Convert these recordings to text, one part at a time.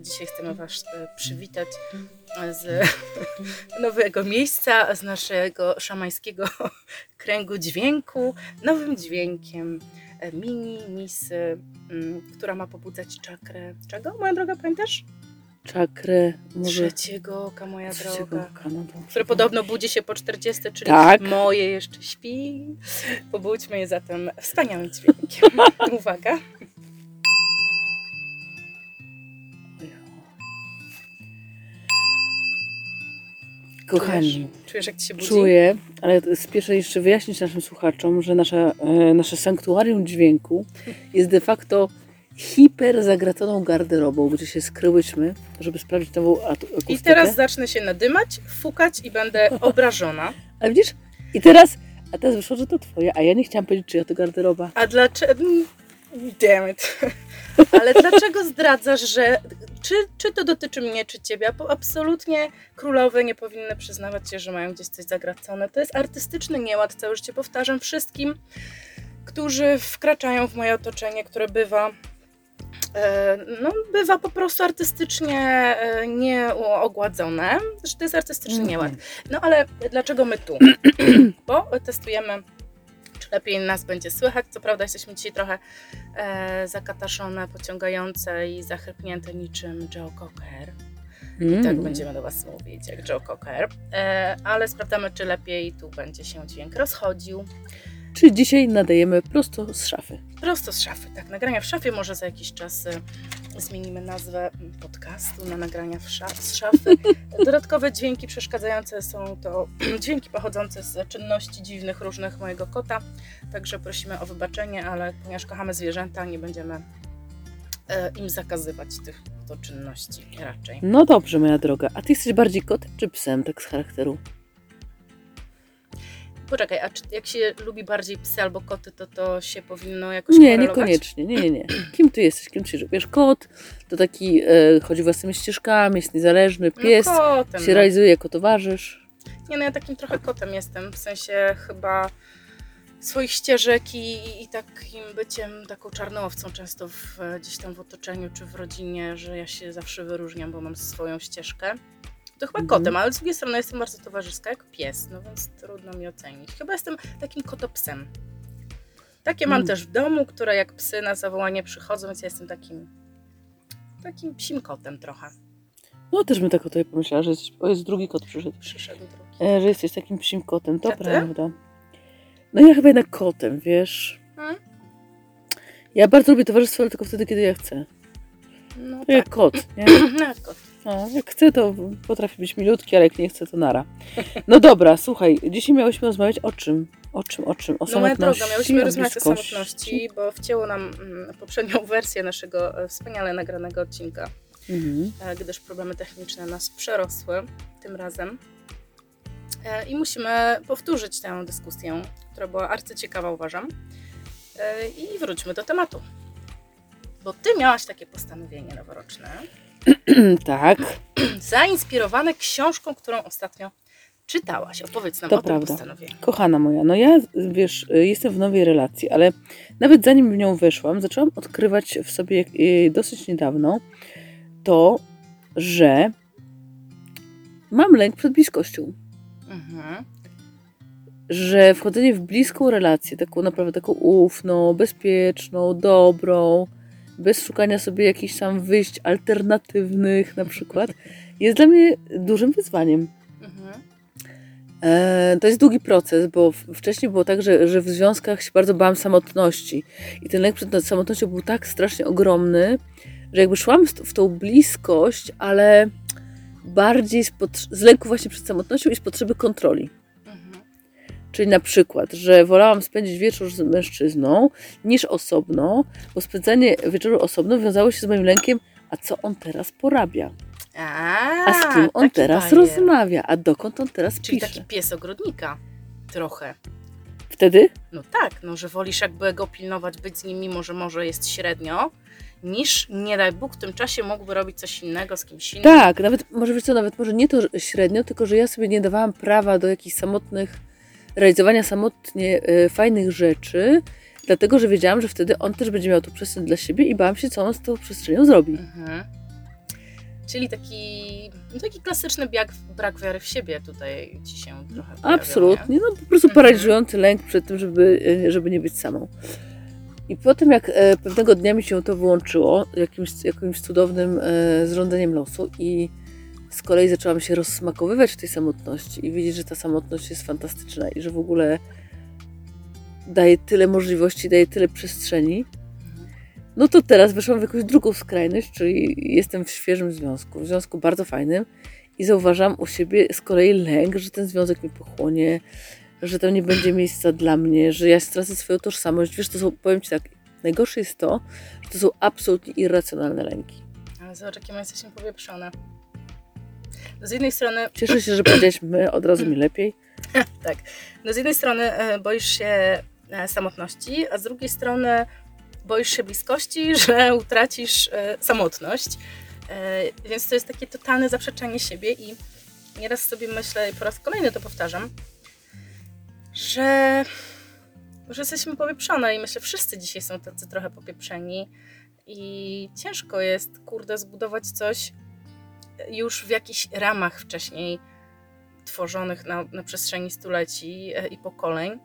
Dzisiaj chcemy Was e, przywitać z nowego miejsca, z naszego szamańskiego kręgu dźwięku, nowym dźwiękiem e, mini misy, która ma pobudzać czakrę. Czego, moja droga, pamiętasz? Czakrę może Trzeciego oka, moja trzeciego droga. oka, no. Które podobno budzi się po 40, czyli Tak. moje jeszcze śpi. Pobudźmy je zatem wspaniałym dźwiękiem. Uwaga. Kochani, Czujesz, jak ci się budzi? czuję, ale spieszę jeszcze wyjaśnić naszym słuchaczom, że nasze, e, nasze sanktuarium dźwięku jest de facto hiper zagraconą garderobą, gdzie się skryłyśmy, żeby sprawdzić nową akustykę. I teraz zacznę się nadymać, fukać i będę obrażona. Ale widzisz? I teraz, a teraz wyszło, że to twoje, a ja nie chciałam powiedzieć, czyja to garderoba. A dlaczego... Damn it. Ale dlaczego zdradzasz, że... Czy, czy to dotyczy mnie, czy ciebie? Po- Absolutnie królowe nie powinny przyznawać się, że mają gdzieś coś zagracone. To jest artystyczny nieład, całe życie powtarzam wszystkim, którzy wkraczają w moje otoczenie, które bywa... e, No, bywa po prostu artystycznie e, nieogładzone, że to jest artystyczny nieład. No ale dlaczego my tu? Bo testujemy, czy lepiej nas będzie słychać. Co prawda jesteśmy dzisiaj trochę e, zakataszone, pociągające i zachrypnięte niczym Joe Cocker. Mm. Tak będziemy do Was mówić, jak Joe Cocker. E, ale sprawdzamy, czy lepiej tu będzie się dźwięk rozchodził. Czyli dzisiaj nadajemy prosto z szafy. Prosto z szafy, tak. Nagrania w szafie, może za jakiś czas e, zmienimy nazwę podcastu na nagrania w sza- z szafy. Dodatkowe dźwięki przeszkadzające są to dźwięki pochodzące z czynności dziwnych różnych mojego kota. Także prosimy o wybaczenie, ale ponieważ kochamy zwierzęta, nie będziemy e, im zakazywać tych to czynności raczej. No dobrze, moja droga. A ty jesteś bardziej kotem czy psem, tak z charakteru? Poczekaj, a czy jak się lubi bardziej psy albo koty, to to się powinno jakoś Nie, korelować? niekoniecznie. Nie, nie, nie. Kim ty jesteś? Kim ty się Wiesz, kot to taki e, chodzi własnymi ścieżkami, jest niezależny, pies no, kotem, się no. realizuje jako towarzysz. Nie no, ja takim trochę kotem jestem, w sensie chyba swoich ścieżek i, i takim byciem, taką czarną owcą często w, gdzieś tam w otoczeniu czy w rodzinie, że ja się zawsze wyróżniam, bo mam swoją ścieżkę. To chyba Mhm. kotem, ale z drugiej strony jestem bardzo towarzyska jak pies, no więc trudno mi ocenić. Chyba jestem takim kotopsem. Takie mam Mm. też w domu, które jak psy na zawołanie przychodzą, więc ja jestem takim takim psim kotem trochę. No też bym tak o tobie pomyślała, że jesteś, o jest drugi kot przyszedł, Przyszedł drugi. e, że jesteś takim psim kotem, to prawda. No ja chyba jednak kotem, wiesz. Hmm? Ja bardzo lubię towarzystwo, ale tylko wtedy, kiedy ja chcę. No jak tak, kot, nie? no, jak kot. No, jak chcę, to potrafi być milutki, ale jak nie chcę, to nara. No dobra, słuchaj, dzisiaj miałyśmy rozmawiać o czym? O czym, o czym? O No moja droga, miałyśmy o rozmawiać o samotności, bo wcięło nam mm, poprzednią wersję naszego e, wspaniale nagranego odcinka, Mhm. e, gdyż problemy techniczne nas przerosły tym razem. E, I musimy powtórzyć tę dyskusję, która była arcyciekawa, uważam. I wróćmy do tematu. Bo ty miałaś takie postanowienie noworoczne, tak, zainspirowane książką, którą ostatnio czytałaś. Opowiedz nam To o tym prawda. postanowieniu. kochana moja, no ja, wiesz, jestem w nowej relacji, ale nawet zanim w nią weszłam, zaczęłam odkrywać w sobie y, dosyć niedawno to, że mam lęk przed bliskością. Mhm. że wchodzenie w bliską relację, taką naprawdę taką ufną, bezpieczną, dobrą, bez szukania sobie jakichś tam wyjść alternatywnych na przykład, jest dla mnie dużym wyzwaniem. E, to jest długi proces, bo wcześniej było tak, że, że w związkach się bardzo bałam samotności. I ten lęk przed samotnością był tak strasznie ogromny, że jakby szłam w, tą bliskość, ale bardziej z, z lęku właśnie przed samotnością i z potrzeby kontroli. Czyli na przykład, że wolałam spędzić wieczór z mężczyzną niż osobno, bo spędzanie wieczoru osobno wiązało się z moim lękiem, a co on teraz porabia? A, A z kim on teraz bajer. rozmawia? A dokąd on teraz Czyli pisze? taki pies ogrodnika. Trochę. Wtedy? No tak, no że wolisz jakby go pilnować, być z nim, mimo że może jest średnio, niż nie daj Bóg w tym czasie mógłby robić coś innego z kimś innym. Tak, nawet może wiesz co, nawet może nie to średnio, tylko że ja sobie nie dawałam prawa do jakichś samotnych, realizowania samotnie e, fajnych rzeczy, dlatego że wiedziałam, że wtedy on też będzie miał tu przestrzeń dla siebie i bałam się, co on z tą przestrzenią zrobi. Mhm. Czyli taki, no taki klasyczny brak, brak wiary w siebie tutaj ci się trochę pojawiał, Absolutnie, no po prostu Mhm. paraliżujący lęk przed tym, żeby, e, żeby nie być samą. I potem jak e, pewnego dnia mi się to wyłączyło, jakimś, jakimś cudownym e, zrządzeniem losu i z kolei zaczęłam się rozsmakowywać w tej samotności i widzieć, że ta samotność jest fantastyczna i że w ogóle daje tyle możliwości, daje tyle przestrzeni. No to teraz weszłam w jakąś drugą skrajność, czyli jestem w świeżym związku, w związku bardzo fajnym i zauważam u siebie z kolei lęk, że ten związek mnie pochłonie, że tam nie będzie miejsca dla mnie, że ja stracę swoją tożsamość. Wiesz, to są, powiem Ci tak, najgorsze jest to, że to są absolutnie irracjonalne lęki. Ale zobacz, jakie my jesteśmy powieprzone. Z jednej strony Cieszę się, że powiedziałeś my, od razu mi lepiej. Tak. No z jednej strony e, boisz się e, samotności, a z drugiej strony boisz się bliskości, że utracisz e, samotność. Więc to jest takie totalne zaprzeczenie siebie i nieraz sobie myślę, i po raz kolejny to powtarzam, że, że jesteśmy powieprzone i myślę, wszyscy dzisiaj są tacy trochę popieprzeni i ciężko jest, kurde, zbudować coś już w jakichś ramach wcześniej tworzonych na, na przestrzeni stuleci e, i pokoleń,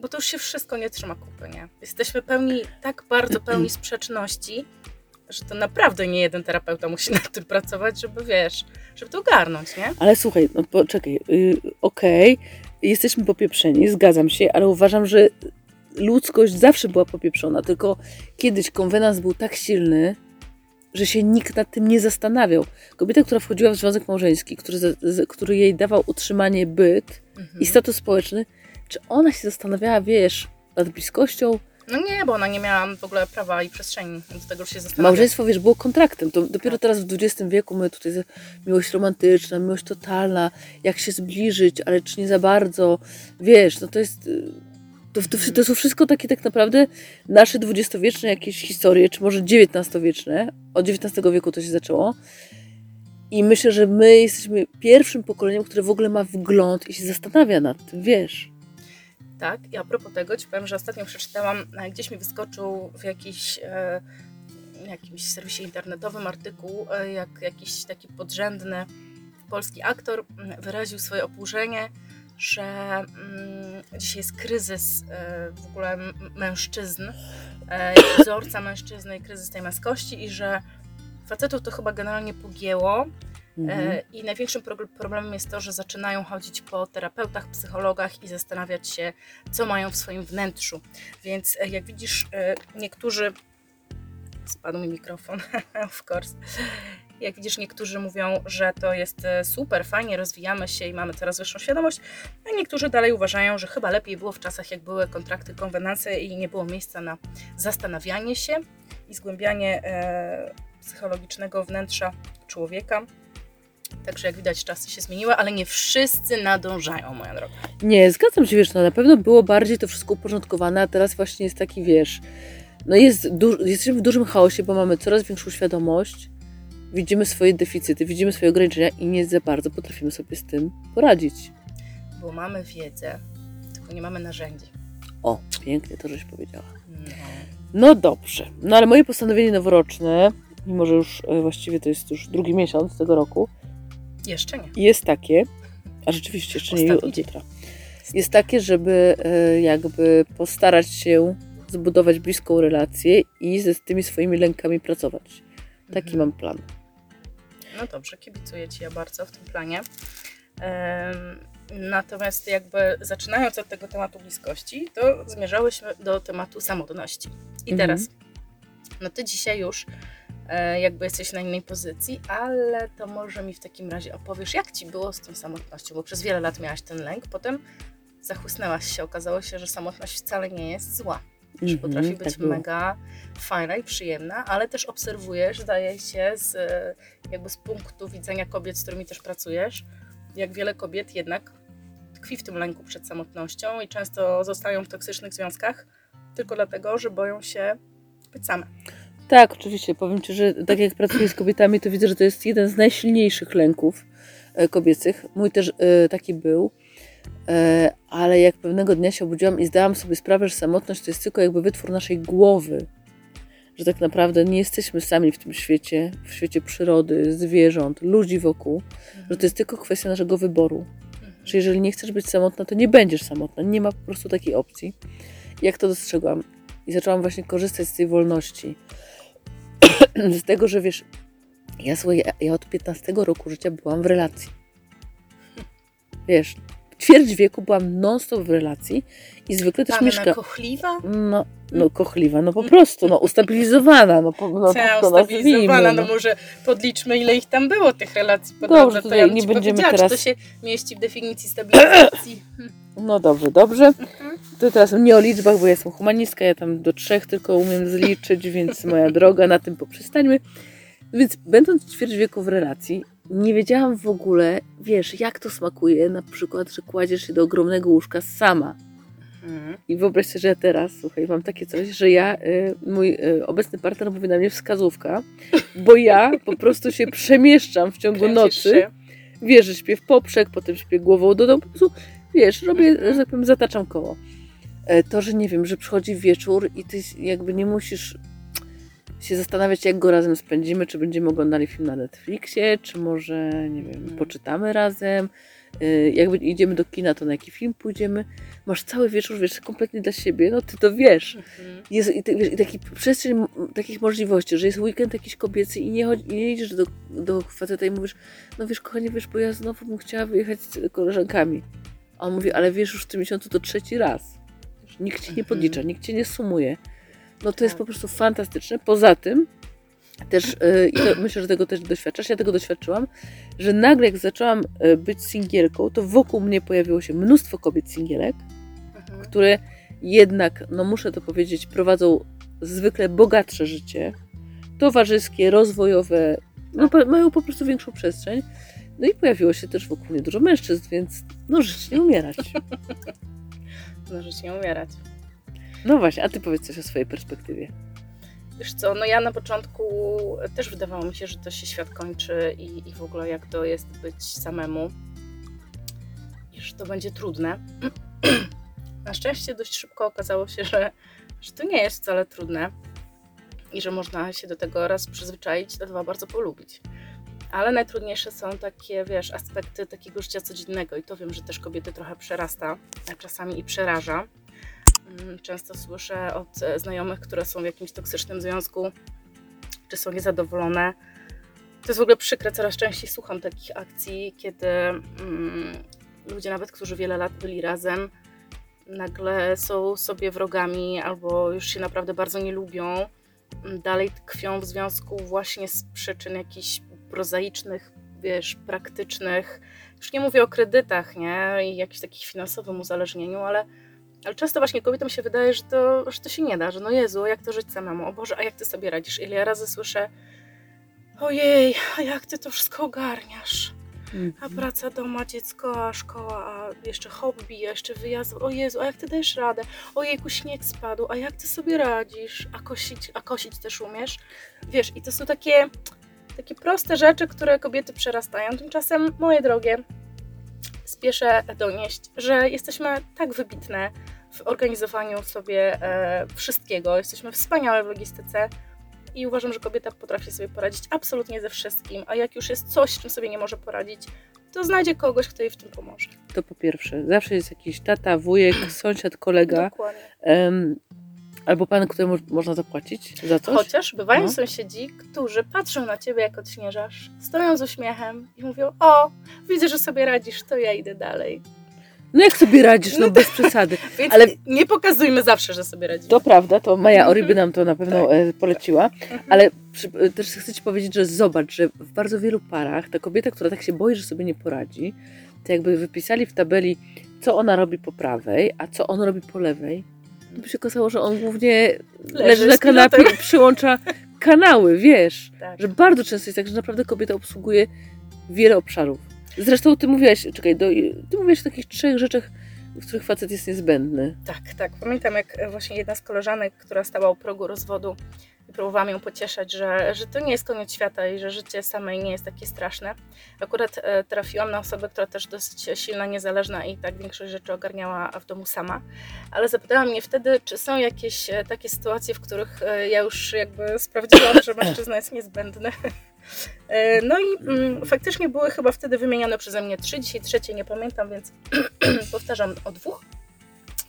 bo to już się wszystko nie trzyma kupy, nie? Jesteśmy pełni, tak bardzo pełni sprzeczności, że to naprawdę nie jeden terapeuta musi nad tym pracować, żeby, wiesz, żeby to ogarnąć, nie? Ale słuchaj, no poczekaj, yy, okej, jesteśmy popieprzeni, zgadzam się, ale uważam, że ludzkość zawsze była popieprzona, tylko kiedyś konwenans był tak silny, że się nikt nad tym nie zastanawiał. Kobieta, która wchodziła w związek małżeński, który, który jej dawał utrzymanie, byt Mhm. i status społeczny, czy ona się zastanawiała, wiesz, nad bliskością? No nie, bo ona nie miała w ogóle prawa i przestrzeni do tego, już się zastanawiać. Małżeństwo, wiesz, było kontraktem. To dopiero teraz w XX wieku my tutaj miłość romantyczna, miłość totalna, jak się zbliżyć, ale czy nie za bardzo, wiesz, no to jest... To, to, to są wszystko takie tak naprawdę nasze dwudziestowieczne jakieś historie, czy może XIX-wieczne. Od XIX wieku to się zaczęło. I myślę, że my jesteśmy pierwszym pokoleniem, które w ogóle ma wgląd i się zastanawia nad tym, wiesz. Tak, i a propos tego ci powiem, że ostatnio przeczytałam, e, gdzieś mi wyskoczył w jakiś, e, jakimś serwisie internetowym artykuł, e, jak jakiś taki podrzędny polski aktor mm, wyraził swoje oburzenie, że mm, dzisiaj jest kryzys e, w ogóle mężczyzn, i wzorca mężczyzny i kryzys tej męskości i że facetów to chyba generalnie pogięło, Mhm. E, I największym pro- problemem jest to, że zaczynają chodzić po terapeutach, psychologach i zastanawiać się, co mają w swoim wnętrzu. Więc e, jak widzisz, niektórzy. Spadł mi mikrofon, of course. Jak widzisz, niektórzy mówią, że to jest e, super, fajnie, rozwijamy się i mamy coraz wyższą świadomość, a niektórzy dalej uważają, że chyba lepiej było w czasach, jak były kontrakty, konwenacje i nie było miejsca na zastanawianie się i zgłębianie e, psychologicznego wnętrza człowieka. Także jak widać, czasy się zmieniły, ale nie wszyscy nadążają, moja droga. Nie, zgadzam się, wiesz, no na pewno było bardziej to wszystko uporządkowane, a teraz właśnie jest taki, wiesz, no jest du- jesteśmy w dużym chaosie, bo mamy coraz większą świadomość, widzimy swoje deficyty, widzimy swoje ograniczenia i nie za bardzo potrafimy sobie z tym poradzić. Bo mamy wiedzę, tylko nie mamy narzędzi. O, pięknie to, żeś powiedziała. No. No dobrze, no ale moje postanowienie noworoczne, mimo że już e, właściwie to jest już drugi miesiąc tego roku, Jeszcze nie. jest takie, a rzeczywiście jeszcze nie Ostatni od dzień. jutra, jest takie, żeby e, jakby postarać się zbudować bliską relację i ze z tymi swoimi lękami pracować. Taki Mhm. mam plan. No dobrze, kibicuję Ci ja bardzo w tym planie. Natomiast jakby zaczynając od tego tematu bliskości, to zmierzałyśmy do tematu samotności. I Mhm. teraz, no Ty dzisiaj już e, jakby jesteś na innej pozycji, ale to może mi w takim razie opowiesz, jak Ci było z tą samotnością, bo przez wiele lat miałaś ten lęk, potem zachłysnęłaś się, okazało się, że samotność wcale nie jest zła, że Mhm, potrafi być tak mega fajna i przyjemna, ale też obserwujesz, zdaje się, z, e, jakby z punktu widzenia kobiet, z którymi też pracujesz, jak wiele kobiet jednak tkwi w tym lęku przed samotnością i często zostają w toksycznych związkach tylko dlatego, że boją się być same. Tak, oczywiście. Powiem Ci, że tak jak pracuję z kobietami, to widzę, że to jest jeden z najsilniejszych lęków e, kobiecych. Mój też e, taki był. E, ale jak pewnego dnia się obudziłam i zdałam sobie sprawę, że samotność to jest tylko jakby wytwór naszej głowy, że tak naprawdę nie jesteśmy sami w tym świecie, w świecie przyrody, zwierząt, ludzi wokół, że to jest tylko kwestia naszego wyboru. Że jeżeli nie chcesz być samotna, to nie będziesz samotna. Nie ma po prostu takiej opcji. Jak to dostrzegłam? I zaczęłam właśnie korzystać z tej wolności. z tego, że wiesz, ja, słuchaj, ja, ja od 15 roku życia byłam w relacji. Wiesz, ćwierć wieku byłam non-stop w relacji i zwykle też Panna mieszka... kochliwa? No, no kochliwa, no po prostu, no ustabilizowana, no, po, no Co, tak to ustabilizowana, nazwijmy. no może podliczmy ile ich tam było, tych relacji po Dobrze, to ja nie będziemy teraz- czy to się mieści w definicji stabilizacji. No dobrze, dobrze. Mhm. To teraz nie o liczbach, bo ja jestem humanistka, ja tam do trzech tylko umiem zliczyć, więc moja droga, na tym poprzestańmy. Więc będąc ćwierć wieku w relacji, nie wiedziałam w ogóle, wiesz, jak to smakuje, na przykład, że kładziesz się do ogromnego łóżka sama. Mhm. I wyobraź sobie, że ja teraz, słuchaj, mam takie coś, że ja, y, mój y, obecny partner mówi na mnie wskazówka, bo ja po prostu się przemieszczam w ciągu Kręcisz nocy. się. Wiesz, że śpię w poprzek, potem śpię głową do domu, po prostu, wiesz, robię, Mhm. że tak powiem, zataczam koło. E, To, że nie wiem, że przychodzi wieczór i ty jakby nie musisz się zastanawiać, jak go razem spędzimy, czy będziemy oglądali film na Netflixie, czy może, nie wiem, Mhm. poczytamy razem, E, jakby idziemy do kina, to na jaki film pójdziemy. Masz cały wieczór, wiesz, kompletnie dla siebie, no ty to wiesz. Mhm. Jest i, wiesz, i taki przestrzeń takich możliwości, że jest weekend jakiś kobiecy i nie, chodzi, i nie idziesz do, do faceta i mówisz, no wiesz, kochanie, wiesz, bo ja znowu bym chciała wyjechać z koleżankami. A on mówi, ale wiesz, już w tym miesiącu to trzeci raz. Nikt ci nie Mhm. podlicza, nikt cię nie sumuje. No to jest Tak. po prostu fantastyczne. Poza tym, też, yy, i to, myślę, że tego też doświadczasz, ja tego doświadczyłam, że nagle jak zaczęłam y, być singielką, to wokół mnie pojawiło się mnóstwo kobiet singielek, Mhm. które jednak, no muszę to powiedzieć, prowadzą zwykle bogatsze życie, towarzyskie, rozwojowe, no, po- mają po prostu większą przestrzeń. No i pojawiło się też wokół mnie dużo mężczyzn, więc no żyć nie umierać. No, żyć nie umierać. No właśnie, a ty powiedz coś o swojej perspektywie. Wiesz co, no ja na początku też wydawało mi się, że to się świat kończy i, i w ogóle jak to jest być samemu. I że to będzie trudne. Na szczęście dość szybko okazało się, że, że to nie jest wcale trudne i że można się do tego raz przyzwyczaić, a dwa bardzo polubić. Ale najtrudniejsze są takie, wiesz, aspekty takiego życia codziennego i to wiem, że też kobiety trochę przerasta, a czasami i przeraża. Mm, Często słyszę od e, znajomych, które są w jakimś toksycznym związku, czy są niezadowolone. To jest w ogóle przykre, coraz częściej słucham takich akcji, kiedy mm, ludzie, nawet którzy wiele lat byli razem, nagle są sobie wrogami albo już się naprawdę bardzo nie lubią. Mm, Dalej tkwią w związku właśnie z przyczyn jakichś prozaicznych, wiesz, praktycznych. Już nie mówię o kredytach, nie? I jakimś takim finansowym uzależnieniu, ale ale często właśnie kobietom się wydaje, że to, że to się nie da, że no Jezu, jak to żyć samemu? O Boże, a jak ty sobie radzisz? Ile ja razy słyszę, ojej, a jak ty to wszystko ogarniasz? A praca doma, dziecko, a szkoła, a jeszcze hobby, a jeszcze wyjazd. O Jezu, a jak ty dajesz radę? Ojejku, śnieg spadł, a jak ty sobie radzisz? A kosić, a kosić też umiesz? Wiesz, i to są takie, takie proste rzeczy, które kobiety przerastają. Tymczasem, moje drogie, spieszę donieść, że jesteśmy tak wybitne w organizowaniu sobie e, wszystkiego. Jesteśmy wspaniałe w logistyce i uważam, że kobieta potrafi sobie poradzić absolutnie ze wszystkim, a jak już jest coś, z czym sobie nie może poradzić, to znajdzie kogoś, kto jej w tym pomoże. To po pierwsze, zawsze jest jakiś tata, wujek, sąsiad, kolega, Dokładnie. em, albo pan, któremu można zapłacić za coś. Chociaż bywają No. sąsiedzi, którzy patrzą na ciebie, jak odśnieżasz, stoją z uśmiechem i mówią: O, widzę, że sobie radzisz, to ja idę dalej. No jak sobie radzisz, no bez przesady. Więc Ale- nie pokazujmy zawsze, że sobie radzimy. To prawda, to Maja Oriby nam to na pewno Tak. e, poleciła, Mhm. ale przy, e, też chcę Ci powiedzieć, że zobacz, że w bardzo wielu parach ta kobieta, która tak się boi, że sobie nie poradzi, to jakby wypisali w tabeli, co ona robi po prawej, a co on robi po lewej, to by się okazało, że on głównie leży, na z pilotem. kanapie i przyłącza kanały, wiesz, Tak. że bardzo często jest tak, że naprawdę kobieta obsługuje wiele obszarów. Zresztą ty mówiłaś, czekaj, do, ty mówiłaś o takich trzech rzeczach, w których facet jest niezbędny. Tak, tak. Pamiętam, jak właśnie jedna z koleżanek, która stała u progu rozwodu, próbowałam ją pocieszać, że, że to nie jest koniec świata i że życie samej nie jest takie straszne. Akurat e, trafiłam na osobę, która też dosyć silna, niezależna i tak większość rzeczy ogarniała w domu sama, ale zapytała mnie wtedy, czy są jakieś e, takie sytuacje, w których e, ja już jakby sprawdziłam, że mężczyzna jest niezbędny. E, No i mm, faktycznie były chyba wtedy wymienione przeze mnie trzy, dzisiaj trzecie nie pamiętam, więc powtarzam o dwóch.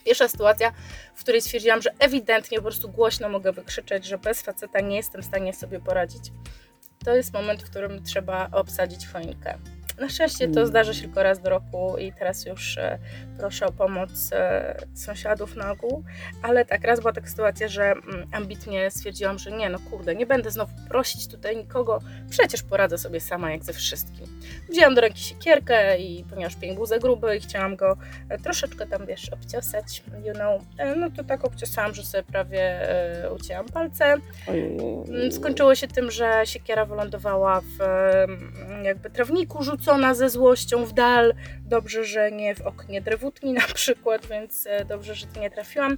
Pierwsza sytuacja, w której stwierdziłam, że ewidentnie po prostu głośno mogę wykrzyczeć, że bez faceta nie jestem w stanie sobie poradzić. To jest moment, w którym trzeba obsadzić choinkę. Na szczęście to Mm. zdarza się tylko raz do roku i teraz już e, proszę o pomoc e, sąsiadów na ogół. Ale tak, raz była taka sytuacja, że mm, ambitnie stwierdziłam, że nie, no kurde, nie będę znowu prosić tutaj nikogo, przecież poradzę sobie sama jak ze wszystkim. Wzięłam do ręki siekierkę i ponieważ pień był za gruby i chciałam go e, troszeczkę tam, wiesz, obciosać, you know, no to tak obciosałam, że sobie prawie ucięłam palce. Mm, Skończyło się tym, że siekiera wylądowała w jakby trawniku, rzucona ze złością w dal. Dobrze, że nie w oknie drewutni na przykład, więc e, dobrze, że tu nie trafiłam.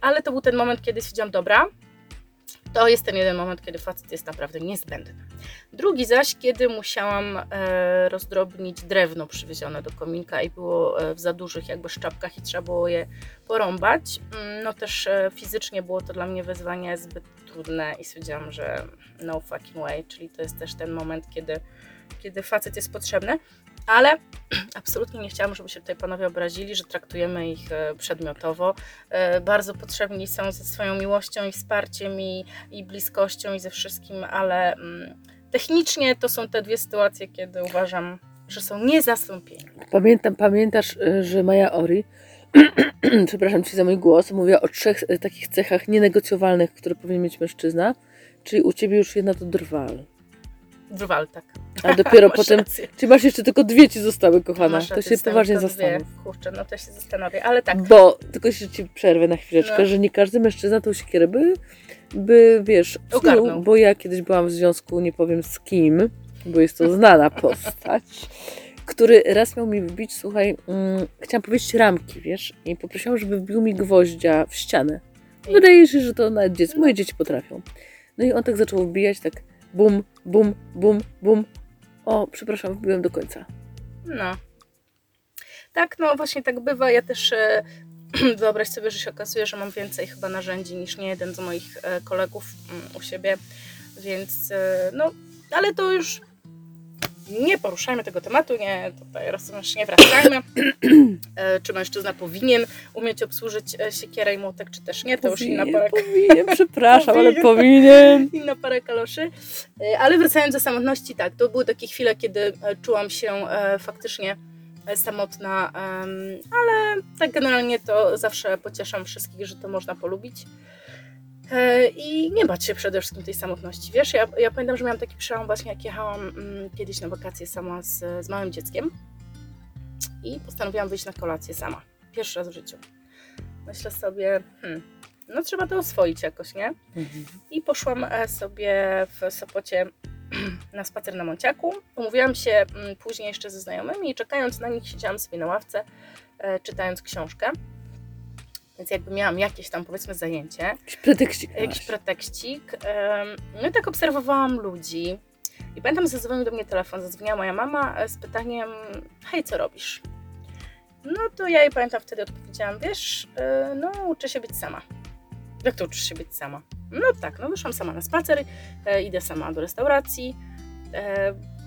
Ale to był ten moment, kiedy stwierdziłam, dobra, to jest ten jeden moment, kiedy facet jest naprawdę niezbędny. Drugi zaś, kiedy musiałam e, rozdrobnić drewno przywiezione do kominka i było e, w za dużych jakby szczapkach i trzeba było je porąbać. Mm, No też e, fizycznie było to dla mnie wyzwanie zbyt trudne i stwierdziłam, że no fucking way, czyli to jest też ten moment, kiedy, kiedy facet jest potrzebny, ale absolutnie nie chciałam, żeby się tutaj panowie obrazili, że traktujemy ich e, przedmiotowo. E, Bardzo potrzebni są ze swoją miłością i wsparciem i, i bliskością i ze wszystkim, ale mm, technicznie to są te dwie sytuacje, kiedy uważam, że są niezastąpieni. Pamiętam, pamiętasz, y, że Maja Ori, przepraszam Ci za mój głos, mówiła o trzech takich cechach nienegocjowalnych, które powinien mieć mężczyzna, czyli u Ciebie już jedna to drwal. Drwal, tak. A dopiero potem, rację. czyli masz jeszcze tylko dwie Ci zostały, kochana. Masz To się poważnie zastanów. Kurczę, no to się zastanowię, ale tak. Bo, tylko się Ci przerwę na chwileczkę, No. że nie każdy mężczyzna tą siekierę by, by wiesz, psuł, bo ja kiedyś byłam w związku, nie powiem z kim, bo jest to znana postać, który raz miał mi wbić, słuchaj, mm, chciałam powiedzieć ramki, wiesz, i poprosiłam, żeby wbił mi gwoździa w ścianę. I- Wydaje się, że to nawet dzieci, moje dzieci potrafią. No i on tak zaczął wbijać, tak bum, bum, bum, bum. O, przepraszam, wbiłem do końca. No. Tak, no właśnie tak bywa. Ja też e, wyobraź sobie, że się okazuje, że mam więcej chyba narzędzi niż nie jeden z moich e, kolegów mm, u siebie, więc e, no, ale to już nie poruszajmy tego tematu, nie, tutaj rozumiesz, nie wracajmy. E, czy mężczyzna powinien umieć obsłużyć e, siekierę i młotek, czy też nie, to już inna para powinien, przepraszam, ale Powinien. powinien. inna para kaloszy. E, Ale wracając do samotności, tak, to były takie chwile, kiedy czułam się faktycznie samotna, ale tak generalnie to zawsze pocieszam wszystkich, że to można polubić. E, I nie bać się przede wszystkim tej samotności. Wiesz, ja, ja pamiętam, że miałam taki przełom właśnie, jak jechałam mm, kiedyś na wakacje sama z, z małym dzieckiem i postanowiłam wyjść na kolację sama. Pierwszy raz w życiu. Myślę sobie, hmm, no trzeba to oswoić jakoś, nie? I poszłam e, sobie w Sopocie na spacer na Monciaku. Umówiłam się mm, później jeszcze ze znajomymi i czekając na nich siedziałam sobie na ławce, e, czytając książkę. Więc jakby miałam jakieś tam powiedzmy zajęcie, Jakiś pretekstik. jakiś No i tak obserwowałam ludzi. I pamiętam, zadzwonił do mnie telefon, zadzwoniła moja mama e, z pytaniem, hej, co robisz? No to ja jej pamiętam wtedy odpowiedziałam, wiesz, e, no uczę się być sama. Jak to uczysz się być sama? No tak, no wyszłam sama na spacer, e, idę sama do restauracji,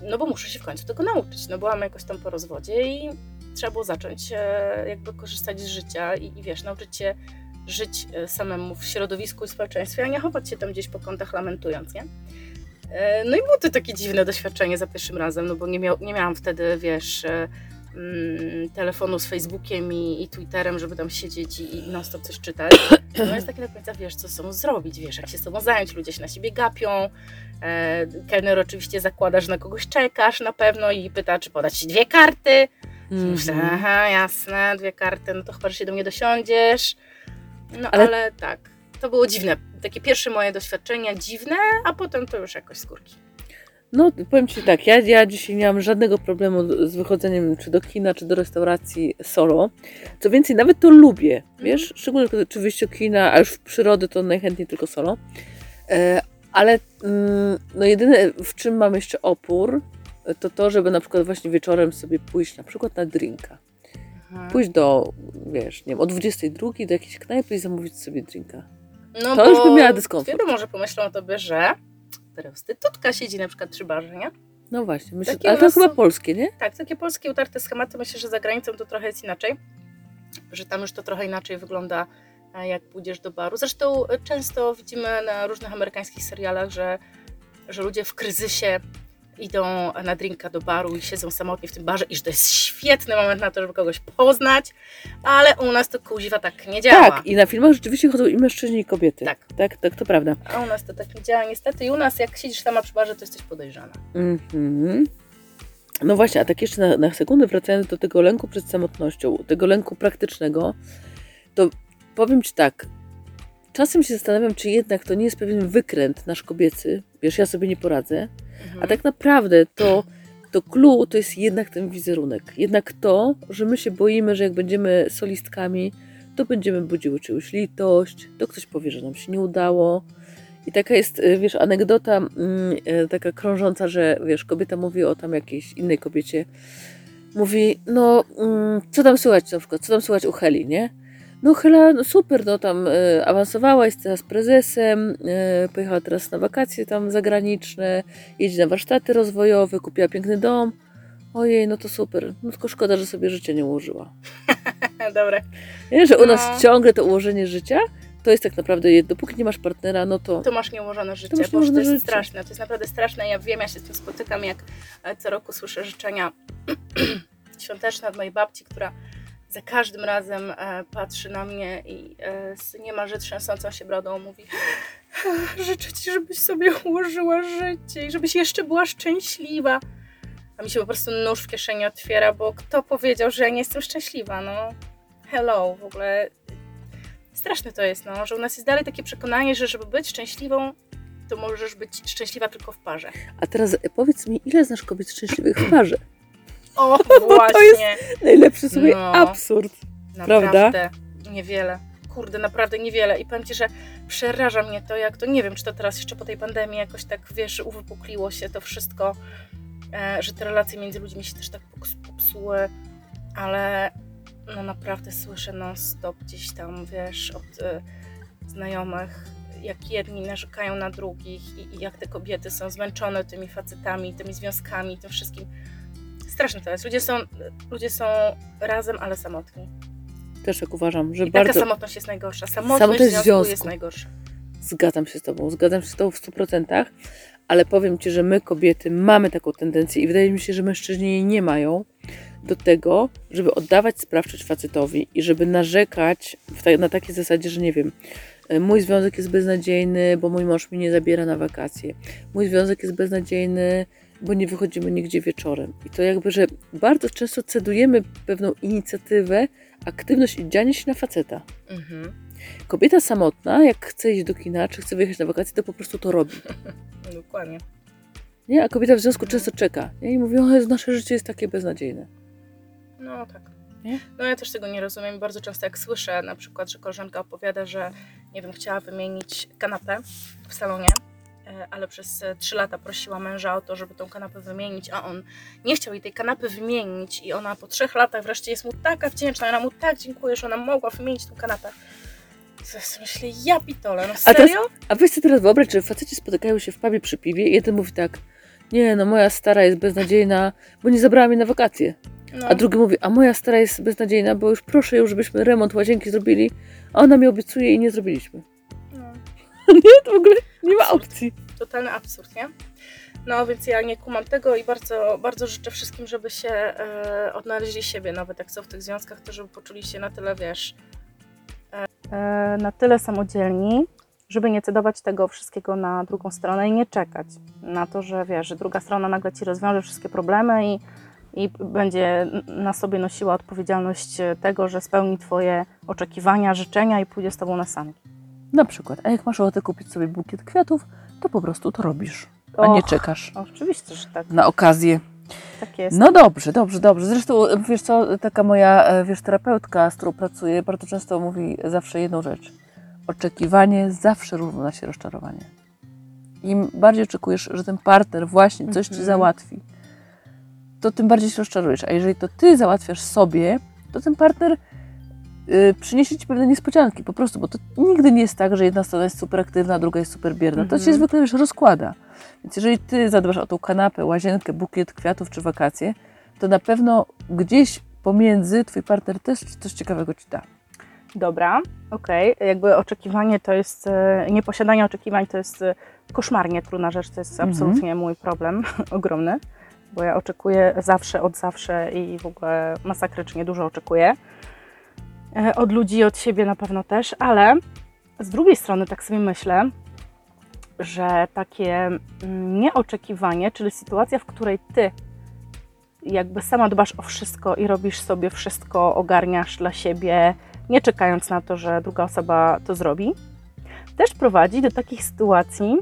no bo muszę się w końcu tego nauczyć. No byłam jakoś tam po rozwodzie i trzeba było zacząć e, jakby korzystać z życia i, i wiesz, nauczyć się żyć e, samemu w środowisku i społeczeństwie, a nie chować się tam gdzieś po kątach lamentując, nie? E, No i było to takie dziwne doświadczenie za pierwszym razem, no bo nie, miał, nie miałam wtedy, wiesz, mm, telefonu z Facebookiem i, i Twitterem, żeby tam siedzieć i, i non stop coś czytać. No jest takie do końca, wiesz, co z sobą zrobić, wiesz, jak się z sobą zająć, ludzie się na siebie gapią, e, kelner oczywiście zakłada, że na kogoś czekasz na pewno i pyta, czy podać ci dwie karty. Myślę, Mhm. aha, jasne, dwie karty, no to chyba, że się do mnie dosiądziesz. No ale, Ale- tak, to było dziwne. Takie pierwsze moje doświadczenia dziwne, a potem to już jakoś skórki. No, powiem Ci tak, ja, ja dzisiaj nie mam żadnego problemu z wychodzeniem czy do kina, czy do restauracji solo. Co więcej, nawet to lubię, wiesz? Szczególnie wyjść do kina, a już w przyrody to najchętniej tylko solo. E, Ale mm, no jedyne, w czym mam jeszcze opór, to to, żeby na przykład właśnie wieczorem sobie pójść na przykład na drinka. Mhm. Pójść do, wiesz, nie wiem, o 22 do jakiejś knajpy i zamówić sobie drinka. No To już bym miała dyskomfort. Wielu może pomyślą o tobie, że prostytutka siedzi na przykład przy barze, nie? No właśnie, myślę, Takie ale to nas chyba są- polskie, nie? Tak, takie polskie utarte schematy, myślę, że za granicą to trochę jest inaczej, że tam już to trochę inaczej wygląda, jak pójdziesz do baru. Zresztą e, często widzimy na różnych amerykańskich serialach, że, że ludzie w kryzysie idą na drinka do baru i siedzą samotnie w tym barze i że to jest świetny moment na to, żeby kogoś poznać, ale u nas to kuźwa tak nie działa. Tak, i na filmach rzeczywiście chodzą i mężczyźni, i kobiety. Tak. Tak, tak, to prawda. A u nas to tak nie działa niestety i u nas jak siedzisz sama przy barze, to jesteś podejrzana. Mhm. No właśnie, a tak jeszcze na, na sekundę wracając do tego lęku przed samotnością, tego lęku praktycznego, to powiem Ci tak, czasem się zastanawiam, czy jednak to nie jest pewien wykręt nasz kobiecy, wiesz, ja sobie nie poradzę, Mhm. a tak naprawdę to, to clue to jest jednak ten wizerunek, jednak to, że my się boimy, że jak będziemy solistkami, to będziemy budziły czyjąś litość, to ktoś powie, że nam się nie udało, i taka jest, y, wiesz, anegdota mm, y, taka krążąca, że wiesz, kobieta mówi o tam jakiejś innej kobiecie. Mówi, no, mm, co tam słychać na przykład, co tam słychać u Heli, nie? No Hela, no super, no tam y, awansowała, jest teraz prezesem, y, pojechała teraz na wakacje tam zagraniczne, jedzie na warsztaty rozwojowe, kupiła piękny dom. Ojej, no to super. No tylko szkoda, że sobie życia nie ułożyła. Dobre. Nie, że u No. nas ciągle to ułożenie życia to jest tak naprawdę, dopóki nie masz partnera, no to To masz nieułożone życie, To masz bo to jest życie. straszne. To jest naprawdę straszne. Ja wiem, ja się z tym spotykam, jak e, co roku słyszę życzenia świąteczne od mojej babci, która za każdym razem e, patrzy na mnie i e, z niemalże trzęsącą się brodą mówi życzę Ci, żebyś sobie ułożyła życie i żebyś jeszcze była szczęśliwa. A mi się po prostu nóż w kieszeni otwiera, bo kto powiedział, że ja nie jestem szczęśliwa, no. Hello, w ogóle straszne to jest, no, że u nas jest dalej takie przekonanie, że żeby być szczęśliwą, to możesz być szczęśliwa tylko w parze. A teraz powiedz mi, ile znasz kobiet szczęśliwych w parze? O, to właśnie. Najlepszy sobie No. absurd. Naprawdę Prawda? niewiele. Kurde, naprawdę niewiele. I powiem Ci, że przeraża mnie to, jak to, nie wiem, czy to teraz jeszcze po tej pandemii jakoś tak, wiesz, uwypukliło się to wszystko, e, że te relacje między ludźmi się też tak popsuły, ale no naprawdę słyszę non stop gdzieś tam, wiesz, od e, znajomych, jak jedni narzekają na drugich i, i jak te kobiety są zmęczone tymi facetami, tymi związkami, tym wszystkim. Straszne to jest. Ludzie są, ludzie są razem, ale samotni. Też tak uważam, że I taka bardzo samotność jest najgorsza. Samotność, Samotność w związku jest najgorsza. zgadzam się z Tobą, zgadzam się z Tobą w 100%, ale powiem Ci, że my kobiety mamy taką tendencję i wydaje mi się, że mężczyźni jej nie mają do tego, żeby oddawać sprawczość facetowi i żeby narzekać ta, na takiej zasadzie, że nie wiem, e, mój związek jest beznadziejny, bo mój mąż mi nie zabiera na wakacje. Mój związek jest beznadziejny, bo nie wychodzimy nigdzie wieczorem. I to jakby, że bardzo często cedujemy pewną inicjatywę, aktywność i dzianie się na faceta. Mhm. Kobieta samotna, jak chce iść do kina, czy chce wyjechać na wakacje, to po prostu to robi. Dokładnie. Nie? A kobieta w związku często czeka. Nie? I mówi, o nasze życie jest takie beznadziejne. No tak. Nie? No ja też tego nie rozumiem. Bardzo często jak słyszę na przykład, że koleżanka opowiada, że nie wiem, chciała wymienić kanapę w salonie, ale przez e, trzy lata prosiła męża o to, żeby tą kanapę wymienić, a on nie chciał jej tej kanapy wymienić i ona po trzech latach wreszcie jest mu taka wdzięczna, ona mu tak dziękuję, że ona mogła wymienić tą kanapę. Sobie myślę, ja pitole, no A teraz- serio? A weź sobie teraz wyobraź, że faceci spotykają się w pubie przy piwie i jeden mówi tak, nie no, moja stara jest beznadziejna, bo nie zabrała mnie na wakacje. No. A drugi mówi, a moja stara jest beznadziejna, bo już proszę ją, żebyśmy remont łazienki zrobili, a ona mi obiecuje i nie zrobiliśmy. Nie, w ogóle nie ma opcji. totalny absurd, nie? No więc ja nie kumam tego i bardzo, bardzo życzę wszystkim, żeby się e, odnaleźli siebie, nawet jak są w tych związkach, to żeby poczuli się na tyle, wiesz, e, na tyle samodzielni, żeby nie cedować tego wszystkiego na drugą stronę i nie czekać na to, że wiesz, że druga strona nagle ci rozwiąże wszystkie problemy i, i będzie na sobie nosiła odpowiedzialność tego, że spełni twoje oczekiwania, życzenia i pójdzie z tobą na sanki. Na przykład, a jak masz ochotę kupić sobie bukiet kwiatów, to po prostu to robisz, a nie Och. czekasz Oczywiście, że tak, na okazję. tak jest. No dobrze, dobrze, dobrze. Zresztą, wiesz co, taka moja, e, wiesz, terapeutka, z którą pracuję, bardzo często mówi zawsze jedną rzecz. Oczekiwanie zawsze równa się rozczarowanie. im bardziej oczekujesz, że ten partner właśnie coś ci Mhm. załatwi, to tym bardziej się rozczarujesz. A jeżeli to ty załatwiasz sobie, to ten partner przyniesie ci pewne niespodzianki po prostu, bo to nigdy nie jest tak, że jedna strona jest super aktywna, a druga jest super bierna. To się Mhm. zwykle już rozkłada. Więc jeżeli ty zadbasz o tą kanapę, łazienkę, bukiet kwiatów czy wakacje, to na pewno gdzieś pomiędzy twój partner też coś ciekawego ci da. Dobra, okej. Jakby oczekiwanie to jest, e, nieposiadanie oczekiwań to jest e, koszmarnie trudna rzecz, to jest Mhm. absolutnie mój problem ogromny, bo ja oczekuję zawsze, od zawsze i w ogóle masakrycznie dużo oczekuję. E, Od ludzi, od siebie na pewno też, ale z drugiej strony tak sobie myślę, że takie mm, nieoczekiwanie, czyli sytuacja, w której ty jakby sama dbasz o wszystko i robisz sobie wszystko, ogarniasz dla siebie, nie czekając na to, że druga osoba to zrobi, też prowadzi do takich sytuacji,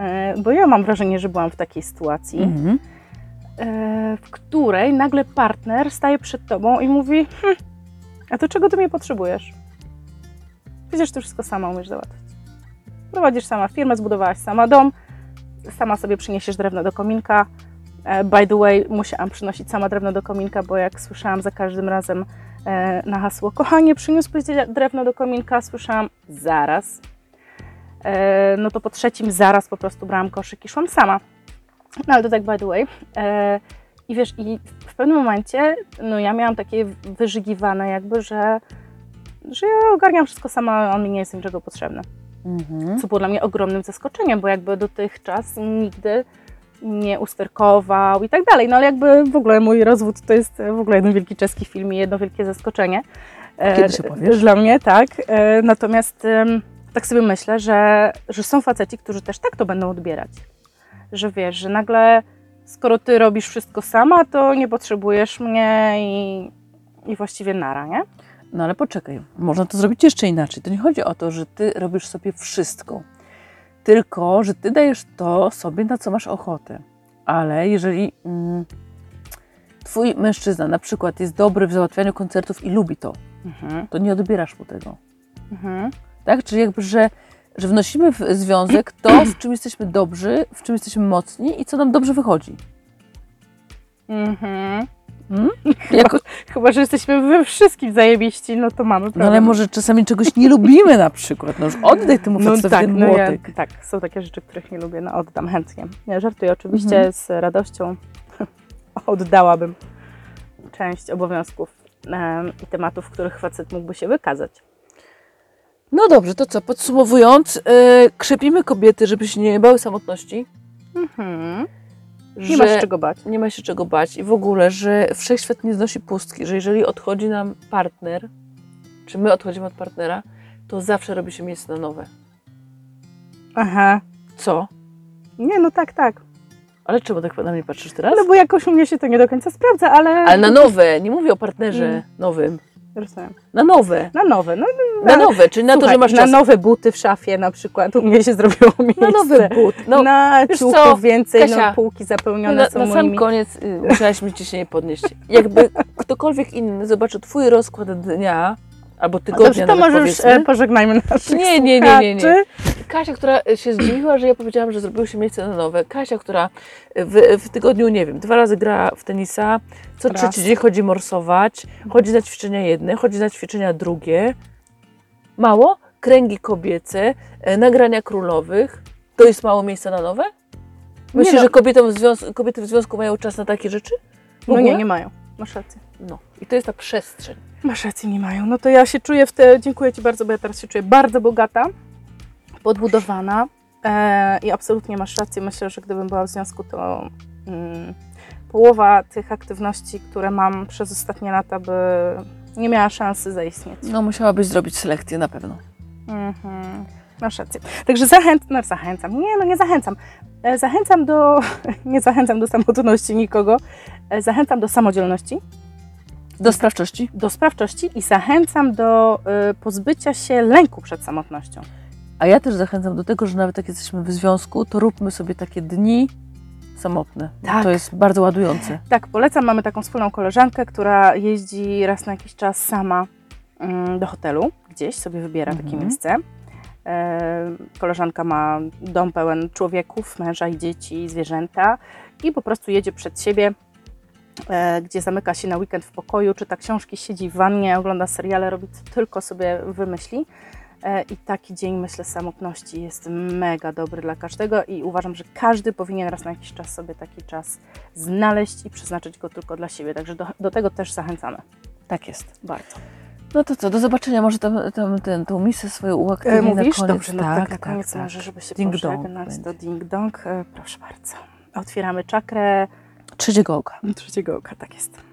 e, bo ja mam wrażenie, że byłam w takiej sytuacji, Mhm. e, w której nagle partner staje przed tobą i mówi: hm, A to czego ty mnie potrzebujesz? Przecież ty wszystko sama umiesz załatwić. Prowadzisz sama firmę, zbudowałaś sama dom, sama sobie przyniesiesz drewno do kominka. E, By the way, musiałam przynosić sama drewno do kominka, bo jak słyszałam za każdym razem e, na hasło Kochanie, przyniósłbyś drewno do kominka, słyszałam zaraz. E, No to po trzecim zaraz po prostu brałam koszyk i szłam sama. No ale to tak by the way. E, I wiesz, i w pewnym momencie, no ja miałam takie wyżygiwane jakby, że, że ja ogarniam wszystko sama, on mi nie jest niczego potrzebny. Mhm. Co było dla mnie ogromnym zaskoczeniem, bo jakby dotychczas nigdy nie usterkował i tak dalej. No ale jakby w ogóle mój rozwód to jest w ogóle jeden wielki czeski film i jedno wielkie zaskoczenie. E, Kiedy się powiesz? Dla mnie, tak. E, Natomiast tak sobie myślę, że, że są faceci, którzy też tak to będą odbierać. Że wiesz, że nagle skoro ty robisz wszystko sama, to nie potrzebujesz mnie i, i właściwie nara, nie? No ale poczekaj, można to zrobić jeszcze inaczej. To nie chodzi o to, że ty robisz sobie wszystko, tylko że ty dajesz to sobie, na co masz ochotę. Ale jeżeli mm, twój mężczyzna na przykład jest dobry w załatwianiu koncertów i lubi to, Mhm. to nie odbierasz mu tego. Mhm. Tak? Czyli jakby, że, że wnosimy w związek to, w czym jesteśmy dobrzy, w czym jesteśmy mocni i co nam dobrze wychodzi. Mhm. Hmm? Jako, Chyba, że jesteśmy we wszystkim zajebiści, no to mamy no problem. ale może czasami czegoś nie lubimy na przykład. No już oddaj temu no facetowi tak, ten no ja, młotek. tak, są takie rzeczy, których nie lubię, no oddam chętnie. Ja żartuję oczywiście Mhm. z radością. Oddałabym część obowiązków i tematów, w których facet mógłby się wykazać. No dobrze, to co? Podsumowując, yy, krzepimy kobiety, żeby się nie bały samotności. Mhm. Nie masz się czego bać. nie ma się czego bać i w ogóle, że wszechświat nie znosi pustki, że jeżeli odchodzi nam partner, czy my odchodzimy od partnera, to zawsze robi się miejsce na nowe. Aha. Co? Nie, no tak, tak. Ale czemu tak na mnie patrzysz teraz? No bo jakoś u mnie się to nie do końca sprawdza, ale... Ale na nowe, nie mówię o partnerze Mm. nowym. Rozumiem. Na nowe. Na nowe, no Na nowe, czyli na to, słuchaj, że masz na czas. nowe buty w szafie na przykład u mnie się zrobiło miejsce. Na nowy but. No, na ciuchów więcej, Kasia, no, półki zapełnione na, są na sam moimi... koniec y, musiałaś mi ciśnienie podnieść. Jakby ktokolwiek inny zobaczył twój rozkład dnia albo tygodnia Dobrze, to może już e, pożegnajmy naszych Nie, nie, nie, nie, nie. Kasia, która się zdziwiła, że ja powiedziałam, że zrobiło się miejsce na nowe. Kasia, która w, w tygodniu, nie wiem, dwa razy gra w tenisa, co Raz. trzeci dzień chodzi morsować, chodzi na ćwiczenia jedne, chodzi na ćwiczenia drugie. Mało? Kręgi kobiece, e, nagrania królowych. To jest mało miejsca na nowe? Myślisz, no. że kobietom w kobiety w związku mają czas na takie rzeczy? No nie, nie mają. Masz rację. No. I to jest ta przestrzeń. Masz rację, nie mają. No to ja się czuję w te... Dziękuję Ci bardzo, bo ja teraz się czuję bardzo bogata, podbudowana e, i absolutnie masz rację. Myślę, że gdybym była w związku, to mm, połowa tych aktywności, które mam przez ostatnie lata, by nie miała szansy zaistnieć. No, musiałabyś zrobić selekcję na pewno. Mhm. Masz rację. Także zachęcam, no zachęcam, nie no nie zachęcam. E, Zachęcam do, nie zachęcam do samotności nikogo, E, zachęcam do samodzielności, Do sprawczości? do sprawczości i zachęcam do y, pozbycia się lęku przed samotnością. A ja też zachęcam do tego, że nawet jak jesteśmy w związku, to róbmy sobie takie dni samotne. Tak. To jest bardzo ładujące. Tak, polecam. Mamy taką wspólną koleżankę, która jeździ raz na jakiś czas sama mm, do hotelu, gdzieś sobie wybiera takie Mhm. miejsce. E, koleżanka ma dom pełen człowieków, męża i dzieci, zwierzęta i po prostu jedzie przed siebie, gdzie zamyka się na weekend w pokoju, czyta książki, siedzi w wannie, ogląda seriale, robi co tylko sobie wymyśli. E, I taki dzień, myślę, samotności jest mega dobry dla każdego i uważam, że każdy powinien raz na jakiś czas sobie taki czas znaleźć i przeznaczyć go tylko dla siebie. Także do, do tego też zachęcamy. Tak jest. Bardzo. No to co, do zobaczenia. Może tam, tam ten, tą misję swoją uaktywnię E, mówisz? na koniec. Dobrze, no tak, na koniec tak. może, żeby się Ding dong pożegnać, to ding dong. E, Proszę bardzo. Otwieramy czakrę Trzeciego oka. Trzeciego oka, tak jest.